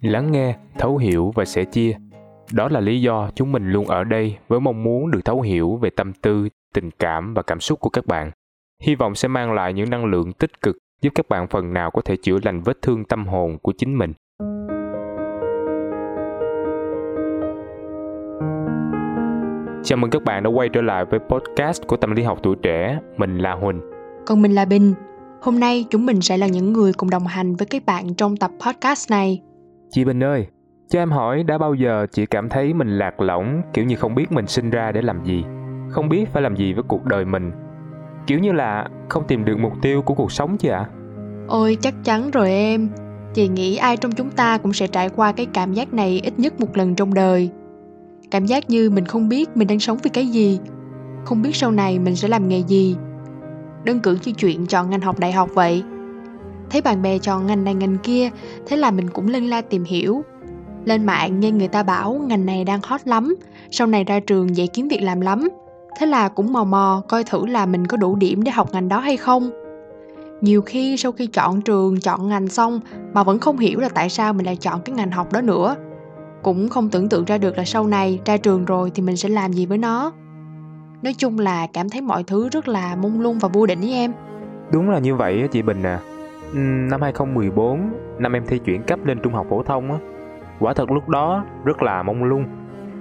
lắng nghe, thấu hiểu và sẻ chia đó là lý do chúng mình luôn ở đây với mong muốn được thấu hiểu về tâm tư, tình cảm và cảm xúc của các bạn hy vọng sẽ mang lại những năng lượng tích cực, giúp các bạn phần nào có thể chữa lành vết thương tâm hồn của chính mình Chào mừng các bạn đã quay trở lại với podcast của Tâm lý học tuổi trẻ. Mình là Huỳnh. Còn mình là Bình. Hôm nay chúng mình sẽ là những người cùng đồng hành với các bạn trong tập podcast này. Chị Bình ơi, cho em hỏi đã bao giờ chị cảm thấy mình lạc lõng kiểu như không biết mình sinh ra để làm gì, không biết phải làm gì với cuộc đời mình. Kiểu như là không tìm được mục tiêu của cuộc sống chị ạ? À? Ôi chắc chắn rồi em. Chị nghĩ ai trong chúng ta cũng sẽ trải qua cái cảm giác này ít nhất một lần trong đời. Cảm giác như mình không biết mình đang sống vì cái gì, không biết sau này mình sẽ làm nghề gì. Đơn cử như chuyện chọn ngành học đại học vậy. Thấy bạn bè chọn ngành này ngành kia, thế là mình cũng lân la tìm hiểu. Lên mạng nghe người ta bảo ngành này đang hot lắm, sau này ra trường dễ kiếm việc làm lắm. Thế là cũng mò mò coi thử là mình có đủ điểm để học ngành đó hay không. Nhiều khi sau khi chọn trường, chọn ngành xong mà vẫn không hiểu là tại sao mình lại chọn cái ngành học đó nữa cũng không tưởng tượng ra được là sau này ra trường rồi thì mình sẽ làm gì với nó nói chung là cảm thấy mọi thứ rất là mông lung và vô định với em đúng là như vậy chị Bình à năm 2014 năm em thi chuyển cấp lên trung học phổ thông á. Quả thật lúc đó rất là mong lung.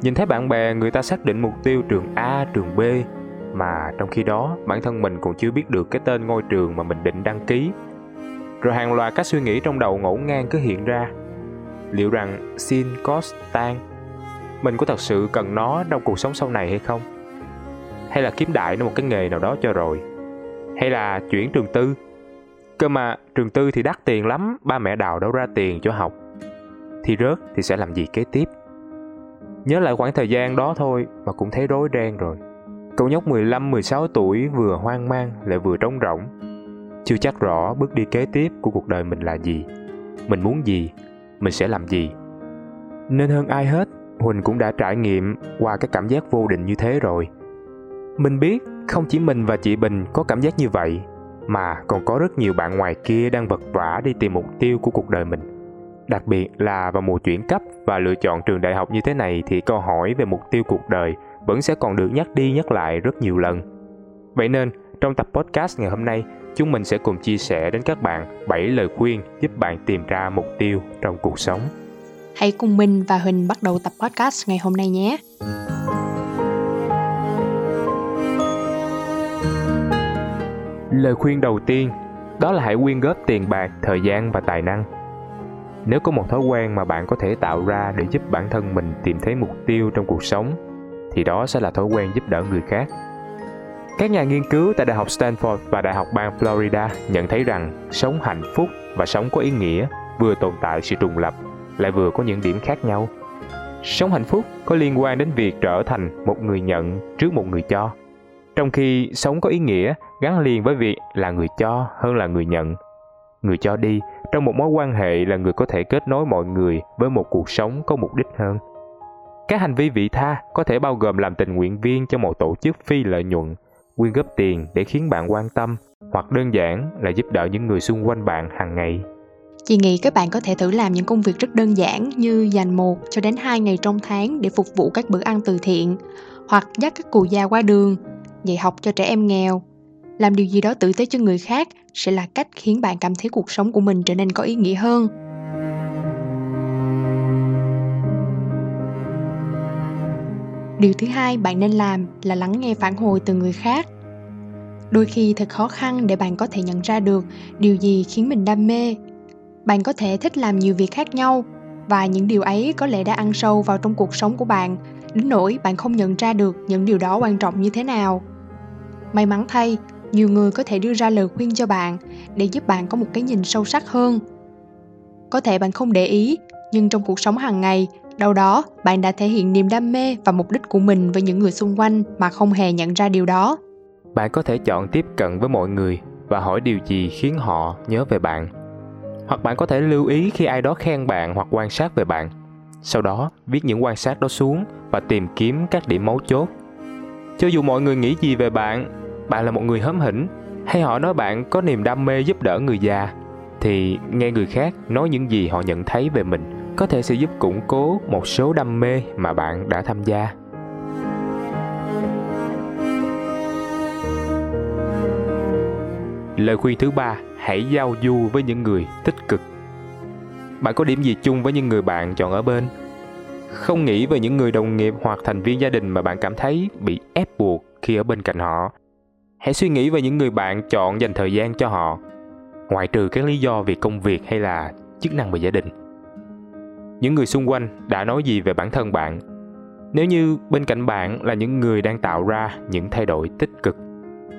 Nhìn thấy bạn bè người ta xác định mục tiêu trường A, trường B, mà trong khi đó bản thân mình còn chưa biết được cái tên ngôi trường mà mình định đăng ký. Rồi hàng loạt các suy nghĩ trong đầu ngổn ngang cứ hiện ra. Liệu rằng sin cos tan, mình có thật sự cần nó trong cuộc sống sau này hay không? Hay là kiếm đại nó một cái nghề nào đó cho rồi? Hay là chuyển trường tư? Cơ mà, trường tư thì đắt tiền lắm, ba mẹ đào đâu ra tiền cho học. Thì rớt thì sẽ làm gì kế tiếp? Nhớ lại khoảng thời gian đó thôi, mà cũng thấy rối ren rồi. Cậu nhóc 15 16 tuổi vừa hoang mang lại vừa trống rỗng. Chưa chắc rõ bước đi kế tiếp của cuộc đời mình là gì. Mình muốn gì? Mình sẽ làm gì? Nên hơn ai hết, huỳnh cũng đã trải nghiệm qua cái cảm giác vô định như thế rồi. Mình biết không chỉ mình và chị bình có cảm giác như vậy mà còn có rất nhiều bạn ngoài kia đang vật vã đi tìm mục tiêu của cuộc đời mình đặc biệt là vào mùa chuyển cấp và lựa chọn trường đại học như thế này thì câu hỏi về mục tiêu cuộc đời vẫn sẽ còn được nhắc đi nhắc lại rất nhiều lần vậy nên, trong tập podcast ngày hôm nay, chúng mình sẽ cùng chia sẻ đến các bạn 7 lời khuyên giúp bạn tìm ra mục tiêu trong cuộc sống. Hãy cùng mình và Huỳnh bắt đầu tập podcast ngày hôm nay nhé. Lời khuyên đầu tiên đó là hãy quyên góp tiền bạc, thời gian và tài năng. Nếu có một thói quen mà bạn có thể tạo ra để giúp bản thân mình tìm thấy mục tiêu trong cuộc sống thì đó sẽ là thói quen giúp đỡ người khác các nhà nghiên cứu tại Đại học Stanford và Đại học bang Florida nhận thấy rằng sống hạnh phúc và sống có ý nghĩa vừa tồn tại sự trùng lập, lại vừa có những điểm khác nhau. Sống hạnh phúc có liên quan đến việc trở thành một người nhận trước một người cho, trong khi sống có ý nghĩa gắn liền với việc là người cho hơn là người nhận. Người cho đi trong một mối quan hệ là người có thể kết nối mọi người với một cuộc sống có mục đích hơn. Các hành vi vị tha có thể bao gồm làm tình nguyện viên cho một tổ chức phi lợi nhuận quyên góp tiền để khiến bạn quan tâm hoặc đơn giản là giúp đỡ những người xung quanh bạn hàng ngày. Chị nghĩ các bạn có thể thử làm những công việc rất đơn giản như dành một cho đến hai ngày trong tháng để phục vụ các bữa ăn từ thiện, hoặc dắt các cụ già qua đường, dạy học cho trẻ em nghèo. Làm điều gì đó tử tế cho người khác sẽ là cách khiến bạn cảm thấy cuộc sống của mình trở nên có ý nghĩa hơn. điều thứ hai bạn nên làm là lắng nghe phản hồi từ người khác đôi khi thật khó khăn để bạn có thể nhận ra được điều gì khiến mình đam mê bạn có thể thích làm nhiều việc khác nhau và những điều ấy có lẽ đã ăn sâu vào trong cuộc sống của bạn, đến nỗi bạn không nhận ra được những điều đó quan trọng như thế nào may mắn thay, nhiều người có thể đưa ra lời khuyên cho bạn để giúp bạn có một cái nhìn sâu sắc hơn. Có thể bạn không để ý, nhưng trong cuộc sống hàng ngày, đâu đó bạn đã thể hiện niềm đam mê và mục đích của mình với những người xung quanh mà không hề nhận ra điều đó. Bạn có thể chọn tiếp cận với mọi người và hỏi điều gì khiến họ nhớ về bạn. Hoặc bạn có thể lưu ý khi ai đó khen bạn hoặc quan sát về bạn. Sau đó, viết những quan sát đó xuống và tìm kiếm các điểm mấu chốt cho dù mọi người nghĩ gì về bạn bạn là một người hớm hỉnh, hay họ nói bạn có niềm đam mê giúp đỡ người già, thì nghe người khác nói những gì họ nhận thấy về mình có thể sẽ giúp củng cố một số đam mê mà bạn đã tham gia. Lời khuyên thứ ba, hãy giao du với những người tích cực. Bạn có điểm gì chung với những người bạn chọn ở bên? Không nghĩ về những người đồng nghiệp hoặc thành viên gia đình mà bạn cảm thấy bị ép buộc khi ở bên cạnh họ. Hãy suy nghĩ về những người bạn chọn dành thời gian cho họ, ngoại trừ các lý do vì công việc hay là chức năng về gia đình. Những người xung quanh đã nói gì về bản thân bạn? Nếu như bên cạnh bạn là những người đang tạo ra những thay đổi tích cực,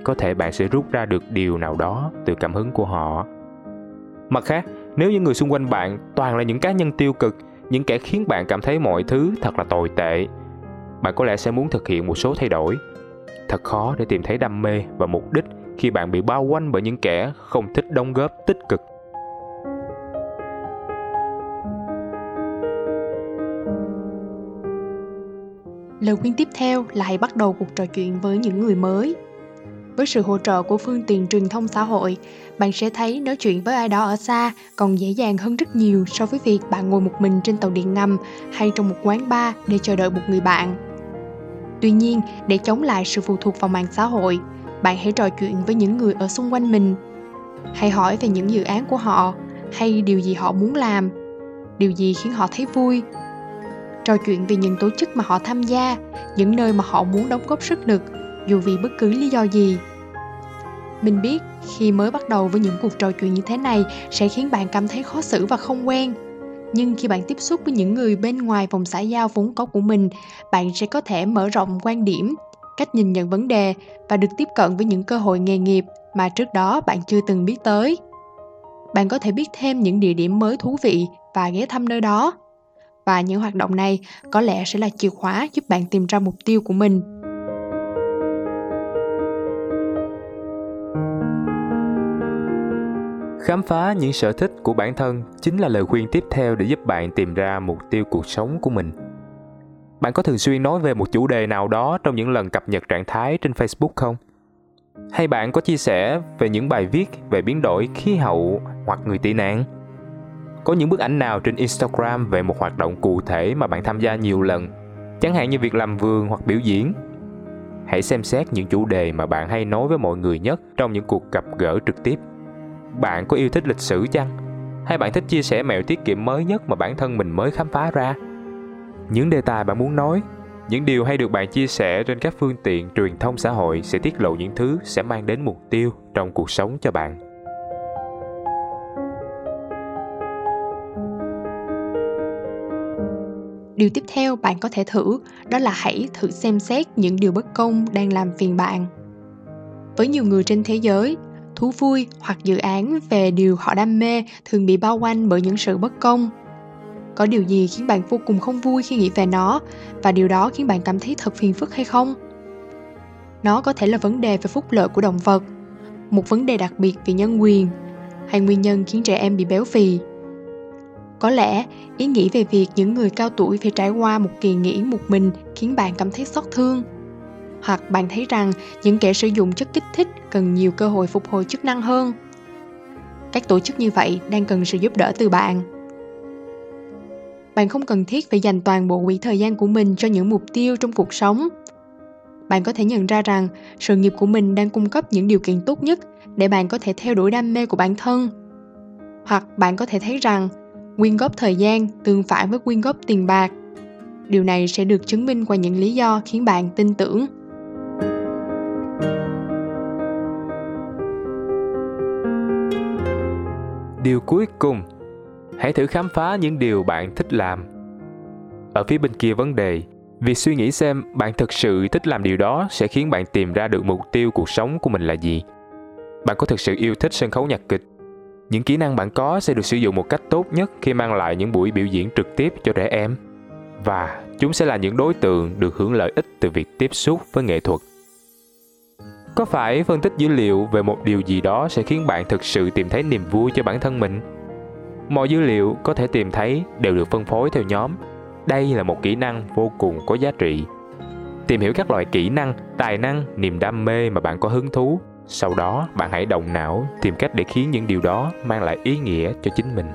có thể bạn sẽ rút ra được điều nào đó từ cảm hứng của họ. Mặt khác, nếu những người xung quanh bạn toàn là những cá nhân tiêu cực những kẻ khiến bạn cảm thấy mọi thứ thật là tồi tệ. Bạn có lẽ sẽ muốn thực hiện một số thay đổi. Thật khó để tìm thấy đam mê và mục đích khi bạn bị bao quanh bởi những kẻ không thích đóng góp tích cực. Lời khuyên tiếp theo là hãy bắt đầu cuộc trò chuyện với những người mới với sự hỗ trợ của phương tiện truyền thông xã hội. Bạn sẽ thấy nói chuyện với ai đó ở xa còn dễ dàng hơn rất nhiều so với việc bạn ngồi một mình trên tàu điện ngầm hay trong một quán bar để chờ đợi một người bạn. Tuy nhiên, để chống lại sự phụ thuộc vào mạng xã hội, bạn hãy trò chuyện với những người ở xung quanh mình. Hãy hỏi về những dự án của họ hay điều gì họ muốn làm, điều gì khiến họ thấy vui. Trò chuyện về những tổ chức mà họ tham gia, những nơi mà họ muốn đóng góp sức lực, dù vì bất cứ lý do gì mình biết khi mới bắt đầu với những cuộc trò chuyện như thế này sẽ khiến bạn cảm thấy khó xử và không quen. Nhưng khi bạn tiếp xúc với những người bên ngoài vòng xã giao vốn có của mình, bạn sẽ có thể mở rộng quan điểm, cách nhìn nhận vấn đề và được tiếp cận với những cơ hội nghề nghiệp mà trước đó bạn chưa từng biết tới. Bạn có thể biết thêm những địa điểm mới thú vị và ghé thăm nơi đó. Và những hoạt động này có lẽ sẽ là chìa khóa giúp bạn tìm ra mục tiêu của mình. Khám phá những sở thích của bản thân chính là lời khuyên tiếp theo để giúp bạn tìm ra mục tiêu cuộc sống của mình. Bạn có thường xuyên nói về một chủ đề nào đó trong những lần cập nhật trạng thái trên facebook không? Hay bạn có chia sẻ về những bài viết về biến đổi khí hậu hoặc người tị nạn? Có những bức ảnh nào trên instagram về một hoạt động cụ thể mà bạn tham gia nhiều lần, chẳng hạn như việc làm vườn hoặc biểu diễn? Hãy xem xét những chủ đề mà bạn hay nói với mọi người nhất trong những cuộc gặp gỡ trực tiếp bạn có yêu thích lịch sử chăng? Hay bạn thích chia sẻ mẹo tiết kiệm mới nhất mà bản thân mình mới khám phá ra? Những đề tài bạn muốn nói, những điều hay được bạn chia sẻ trên các phương tiện truyền thông xã hội sẽ tiết lộ những thứ sẽ mang đến mục tiêu trong cuộc sống cho bạn. Điều tiếp theo bạn có thể thử, đó là hãy thử xem xét những điều bất công đang làm phiền bạn. Với nhiều người trên thế giới thú vui hoặc dự án về điều họ đam mê thường bị bao quanh bởi những sự bất công. Có điều gì khiến bạn vô cùng không vui khi nghĩ về nó? Và điều đó khiến bạn cảm thấy thật phiền phức hay không? Nó có thể là vấn đề về phúc lợi của động vật, một vấn đề đặc biệt về nhân quyền, hay nguyên nhân khiến trẻ em bị béo phì. Có lẽ, ý nghĩ về việc những người cao tuổi phải trải qua một kỳ nghỉ một mình khiến bạn cảm thấy xót thương hoặc bạn thấy rằng những kẻ sử dụng chất kích thích cần nhiều cơ hội phục hồi chức năng hơn. Các tổ chức như vậy đang cần sự giúp đỡ từ bạn. Bạn không cần thiết phải dành toàn bộ quỹ thời gian của mình cho những mục tiêu trong cuộc sống. Bạn có thể nhận ra rằng sự nghiệp của mình đang cung cấp những điều kiện tốt nhất để bạn có thể theo đuổi đam mê của bản thân. Hoặc bạn có thể thấy rằng quyên góp thời gian tương phản với quyên góp tiền bạc. Điều này sẽ được chứng minh qua những lý do khiến bạn tin tưởng. Điều cuối cùng. Hãy thử khám phá những điều bạn thích làm. Ở phía bên kia vấn đề, việc suy nghĩ xem bạn thực sự thích làm điều đó sẽ khiến bạn tìm ra được mục tiêu cuộc sống của mình là gì. Bạn có thực sự yêu thích sân khấu nhạc kịch? Những kỹ năng bạn có sẽ được sử dụng một cách tốt nhất khi mang lại những buổi biểu diễn trực tiếp cho trẻ em. Và chúng sẽ là những đối tượng được hưởng lợi ích từ việc tiếp xúc với nghệ thuật có phải phân tích dữ liệu về một điều gì đó sẽ khiến bạn thực sự tìm thấy niềm vui cho bản thân mình? Mọi dữ liệu có thể tìm thấy đều được phân phối theo nhóm. Đây là một kỹ năng vô cùng có giá trị. Tìm hiểu các loại kỹ năng, tài năng, niềm đam mê mà bạn có hứng thú. Sau đó, bạn hãy động não tìm cách để khiến những điều đó mang lại ý nghĩa cho chính mình.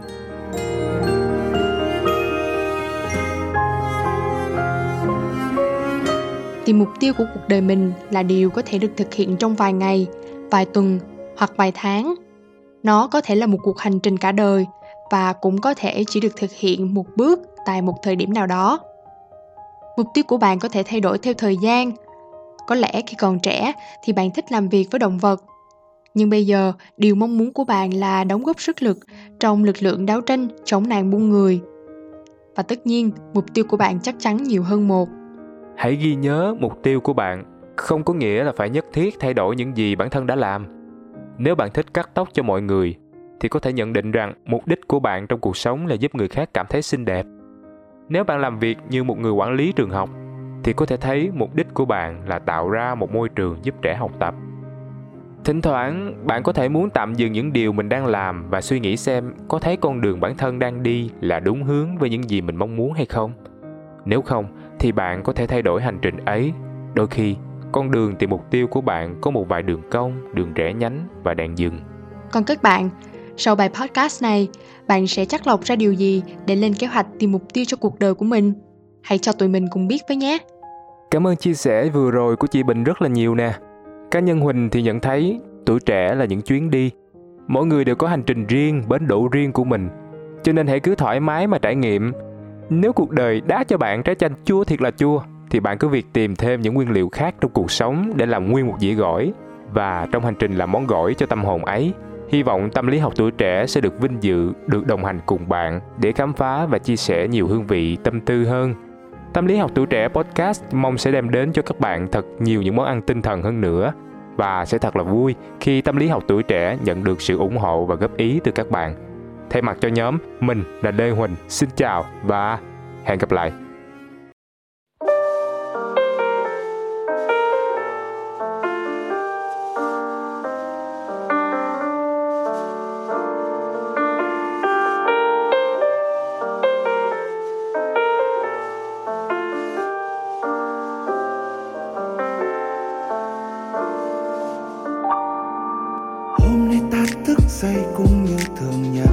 Thì mục tiêu của cuộc đời mình là điều có thể được thực hiện trong vài ngày, vài tuần hoặc vài tháng. Nó có thể là một cuộc hành trình cả đời và cũng có thể chỉ được thực hiện một bước tại một thời điểm nào đó. Mục tiêu của bạn có thể thay đổi theo thời gian. Có lẽ khi còn trẻ thì bạn thích làm việc với động vật. Nhưng bây giờ, điều mong muốn của bạn là đóng góp sức lực trong lực lượng đấu tranh chống nạn buôn người. Và tất nhiên, mục tiêu của bạn chắc chắn nhiều hơn một hãy ghi nhớ mục tiêu của bạn. Không có nghĩa là phải nhất thiết thay đổi những gì bản thân đã làm. Nếu bạn thích cắt tóc cho mọi người, thì có thể nhận định rằng mục đích của bạn trong cuộc sống là giúp người khác cảm thấy xinh đẹp. Nếu bạn làm việc như một người quản lý trường học, thì có thể thấy mục đích của bạn là tạo ra một môi trường giúp trẻ học tập. Thỉnh thoảng, bạn có thể muốn tạm dừng những điều mình đang làm và suy nghĩ xem có thấy con đường bản thân đang đi là đúng hướng với những gì mình mong muốn hay không nếu không thì bạn có thể thay đổi hành trình ấy. Đôi khi con đường tìm mục tiêu của bạn có một vài đường cong đường rẽ nhánh và đèn dừng. Còn các bạn sau bài podcast này bạn sẽ chắc lọc ra điều gì để lên kế hoạch tìm mục tiêu cho cuộc đời của mình? Hãy cho tụi mình cùng biết với nhé! Cảm ơn chia sẻ vừa rồi của chị bình rất là nhiều nè. Cá nhân huỳnh thì nhận thấy tuổi trẻ là những chuyến đi. Mỗi người đều có hành trình riêng bến đỗ riêng của mình. Cho nên hãy cứ thoải mái mà trải nghiệm nếu cuộc đời đá cho bạn trái chanh chua thiệt là chua, thì bạn cứ việc tìm thêm những nguyên liệu khác trong cuộc sống để làm nguyên một dĩa gỏi. Và trong hành trình làm món gỏi cho tâm hồn ấy, hy vọng tâm lý học tuổi trẻ sẽ được vinh dự, được đồng hành cùng bạn để khám phá và chia sẻ nhiều hương vị, tâm tư hơn. Tâm lý học tuổi trẻ podcast mong sẽ đem đến cho các bạn thật nhiều những món ăn tinh thần hơn nữa và sẽ thật là vui khi tâm lý học tuổi trẻ nhận được sự ủng hộ và góp ý từ các bạn thay mặt cho nhóm mình là lê huỳnh. Xin chào và hẹn gặp lại. Dậy như thường nhật.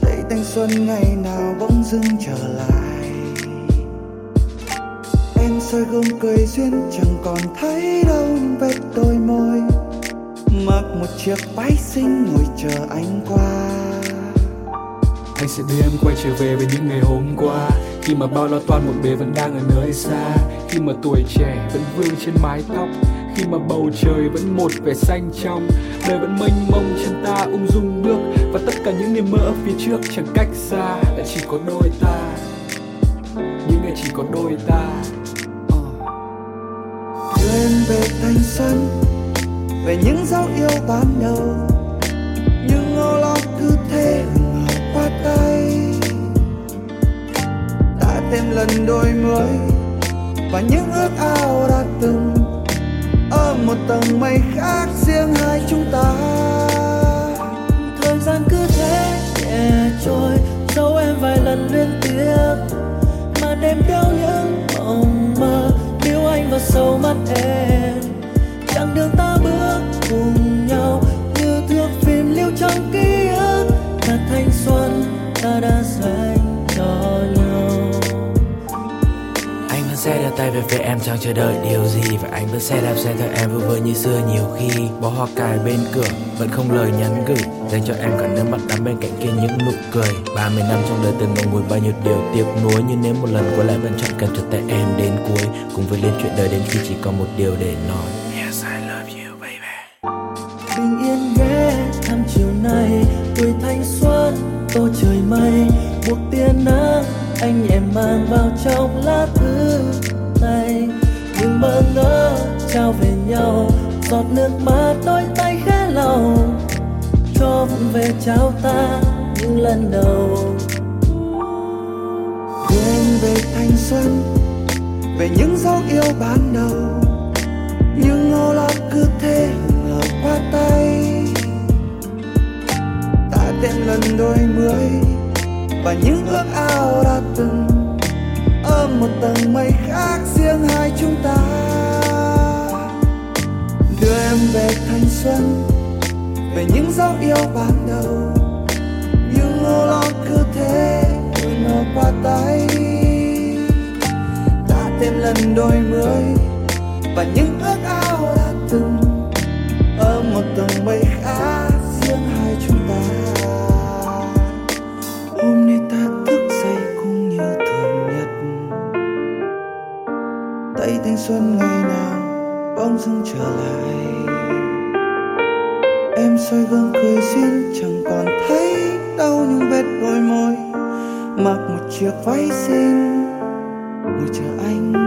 Thấy thanh xuân, ngày nào bỗng dưng trở lại. Em soi gương cười duyên, chẳng còn thấy đâu những vết đôi môi. Mặc một chiếc váy xinh ngồi chờ anh qua. Anh sẽ đưa em quay trở về với những ngày hôm qua. Khi mà bao lo toan một bề vẫn đang ở nơi xa. Khi mà tuổi trẻ vẫn vương trên mái tóc khi mà bầu trời vẫn một vẻ xanh trong. Đời vẫn mênh mông, chân ta ung dung bước. Và tất cả những niềm mơ ở phía trước chẳng cách xa là chỉ có đôi ta. Những ngày chỉ có đôi ta. Ờ. Đưa em về thanh xuân, về những dấu yêu ban đầu. Nhưng âu lo cứ thế ngờ qua tay. Ta thêm lần đôi mới và những ước ao đã từng ở một tầng mây khác riêng hai chúng ta. Thời gian cứ thế nhẹ trôi dấu em vài lần liên tiếp, mà đêm đau những mộng mơ yêu anh vào sâu mắt em. Chặng đường ta bước cùng nhau như thước phim lưu trong ký ức thật thanh xuân ta đã tay về phía em chẳng chờ đợi điều gì. Và anh vẫn sẽ đạp xe theo em vui vơi như xưa. Nhiều khi bó hoa cài bên cửa vẫn không lời nhắn gửi dành cho em cả nước mắt đắm bên cạnh kia những nụ cười. 30 năm trong đời từng ngồi ngùi bao nhiêu điều tiếc nuối. Nhưng nếu một lần quay lại vẫn chọn cần cho tay em đến cuối cùng với liên chuyện đời đến khi chỉ còn một điều để nói. Yes I love you baby. Bình yên ghé thăm chiều nay tuổi thanh xuân tô trời mây. Buộc tia nắng anh nhẹ mang vào trong lá thư say. Nhưng mơ ngỡ trao về nhau, giọt nước mắt đôi tay khẽ lòng. Cho vụng về trao ta những lần đầu. Quên về thanh xuân, về những dấu yêu ban đầu. Nhưng âu lo cứ thế ngờ qua tay. Ta tên lần đôi mươi, và những ước ao đã từng một tầng mây khác riêng hai chúng ta. Đưa em về thanh xuân, về những dấu yêu ban đầu. Những âu lo cứ thế, ngồi ngờ qua tay. Đã thêm lần đôi mươi, và những ước ao đã từng ở một tầng mây xuân ngày nào bỗng dưng trở lại. Em soi gương cười duyên chẳng còn thấy đau những vết đôi môi. Mặc một chiếc váy xinh, ngồi chờ anh.